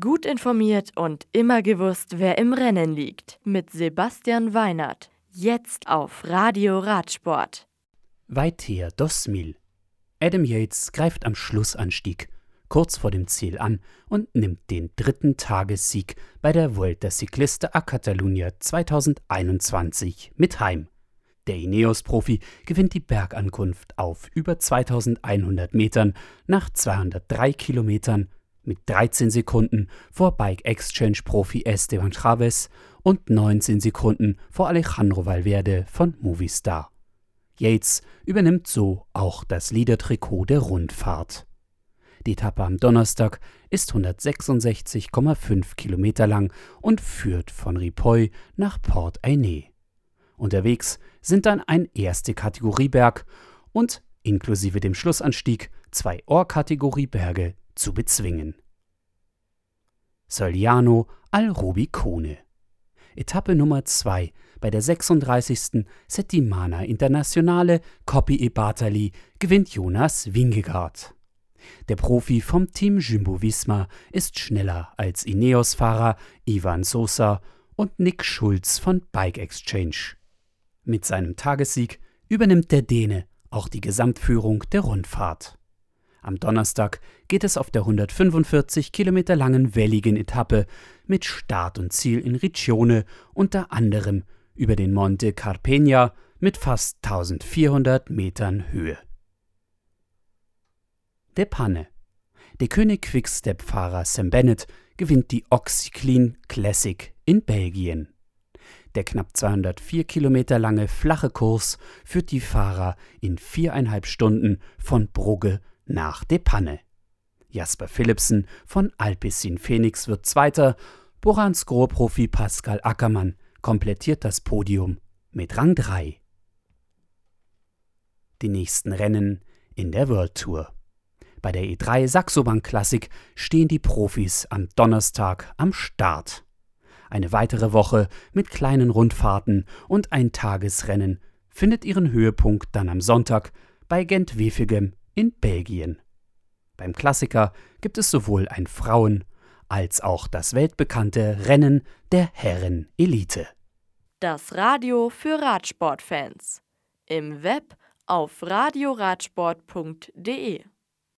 Gut informiert und immer gewusst, wer im Rennen liegt. Mit Sebastian Weinert. Jetzt auf Radio Radsport. Weither Dosmil. Adam Yates greift am Schlussanstieg kurz vor dem Ziel an und nimmt den dritten Tagessieg bei der Vuelta Ciclista a Catalunya 2021 mit heim. Der Ineos-Profi gewinnt die Bergankunft auf über 2100 Metern nach 203 Kilometern mit 13 Sekunden vor Bike Exchange Profi Esteban Chavez und 19 Sekunden vor Alejandro Valverde von Movistar. Yates übernimmt so auch das Liedertrikot der Rundfahrt. Die Etappe am Donnerstag ist 166,5 Kilometer lang und führt von Ripoll nach Port Ainé. Unterwegs sind dann ein erste Kategorieberg und inklusive dem Schlussanstieg zwei Ohrkategorieberge zu bezwingen. Soliano al Rubicone. Etappe Nummer 2 bei der 36. Settimana Internationale Coppi e Bartali gewinnt Jonas Wingegaard. Der Profi vom Team Jumbo Visma ist schneller als Ineos-Fahrer Ivan Sosa und Nick Schulz von Bike Exchange. Mit seinem Tagessieg übernimmt der Däne auch die Gesamtführung der Rundfahrt. Am Donnerstag geht es auf der 145 Kilometer langen welligen Etappe mit Start und Ziel in Riccione unter anderem über den Monte Carpegna mit fast 1400 Metern Höhe. Der Panne. Der König Quickstep-Fahrer Sam Bennett gewinnt die Oxyclean Classic in Belgien. Der knapp 204 Kilometer lange flache Kurs führt die Fahrer in viereinhalb Stunden von Brugge nach De Panne. Jasper Philipsen von Alpecin Phoenix wird Zweiter, Borans Gro-Profi Pascal Ackermann komplettiert das Podium mit Rang 3. Die nächsten Rennen in der World Tour. Bei der E3 Saxobank Classic stehen die Profis am Donnerstag am Start. Eine weitere Woche mit kleinen Rundfahrten und ein Tagesrennen findet ihren Höhepunkt dann am Sonntag bei Gent-Wevelgem in Belgien. Beim Klassiker gibt es sowohl ein Frauen- als auch das weltbekannte Rennen der Herren Elite. Das Radio für Radsportfans. Im Web auf radioradsport.de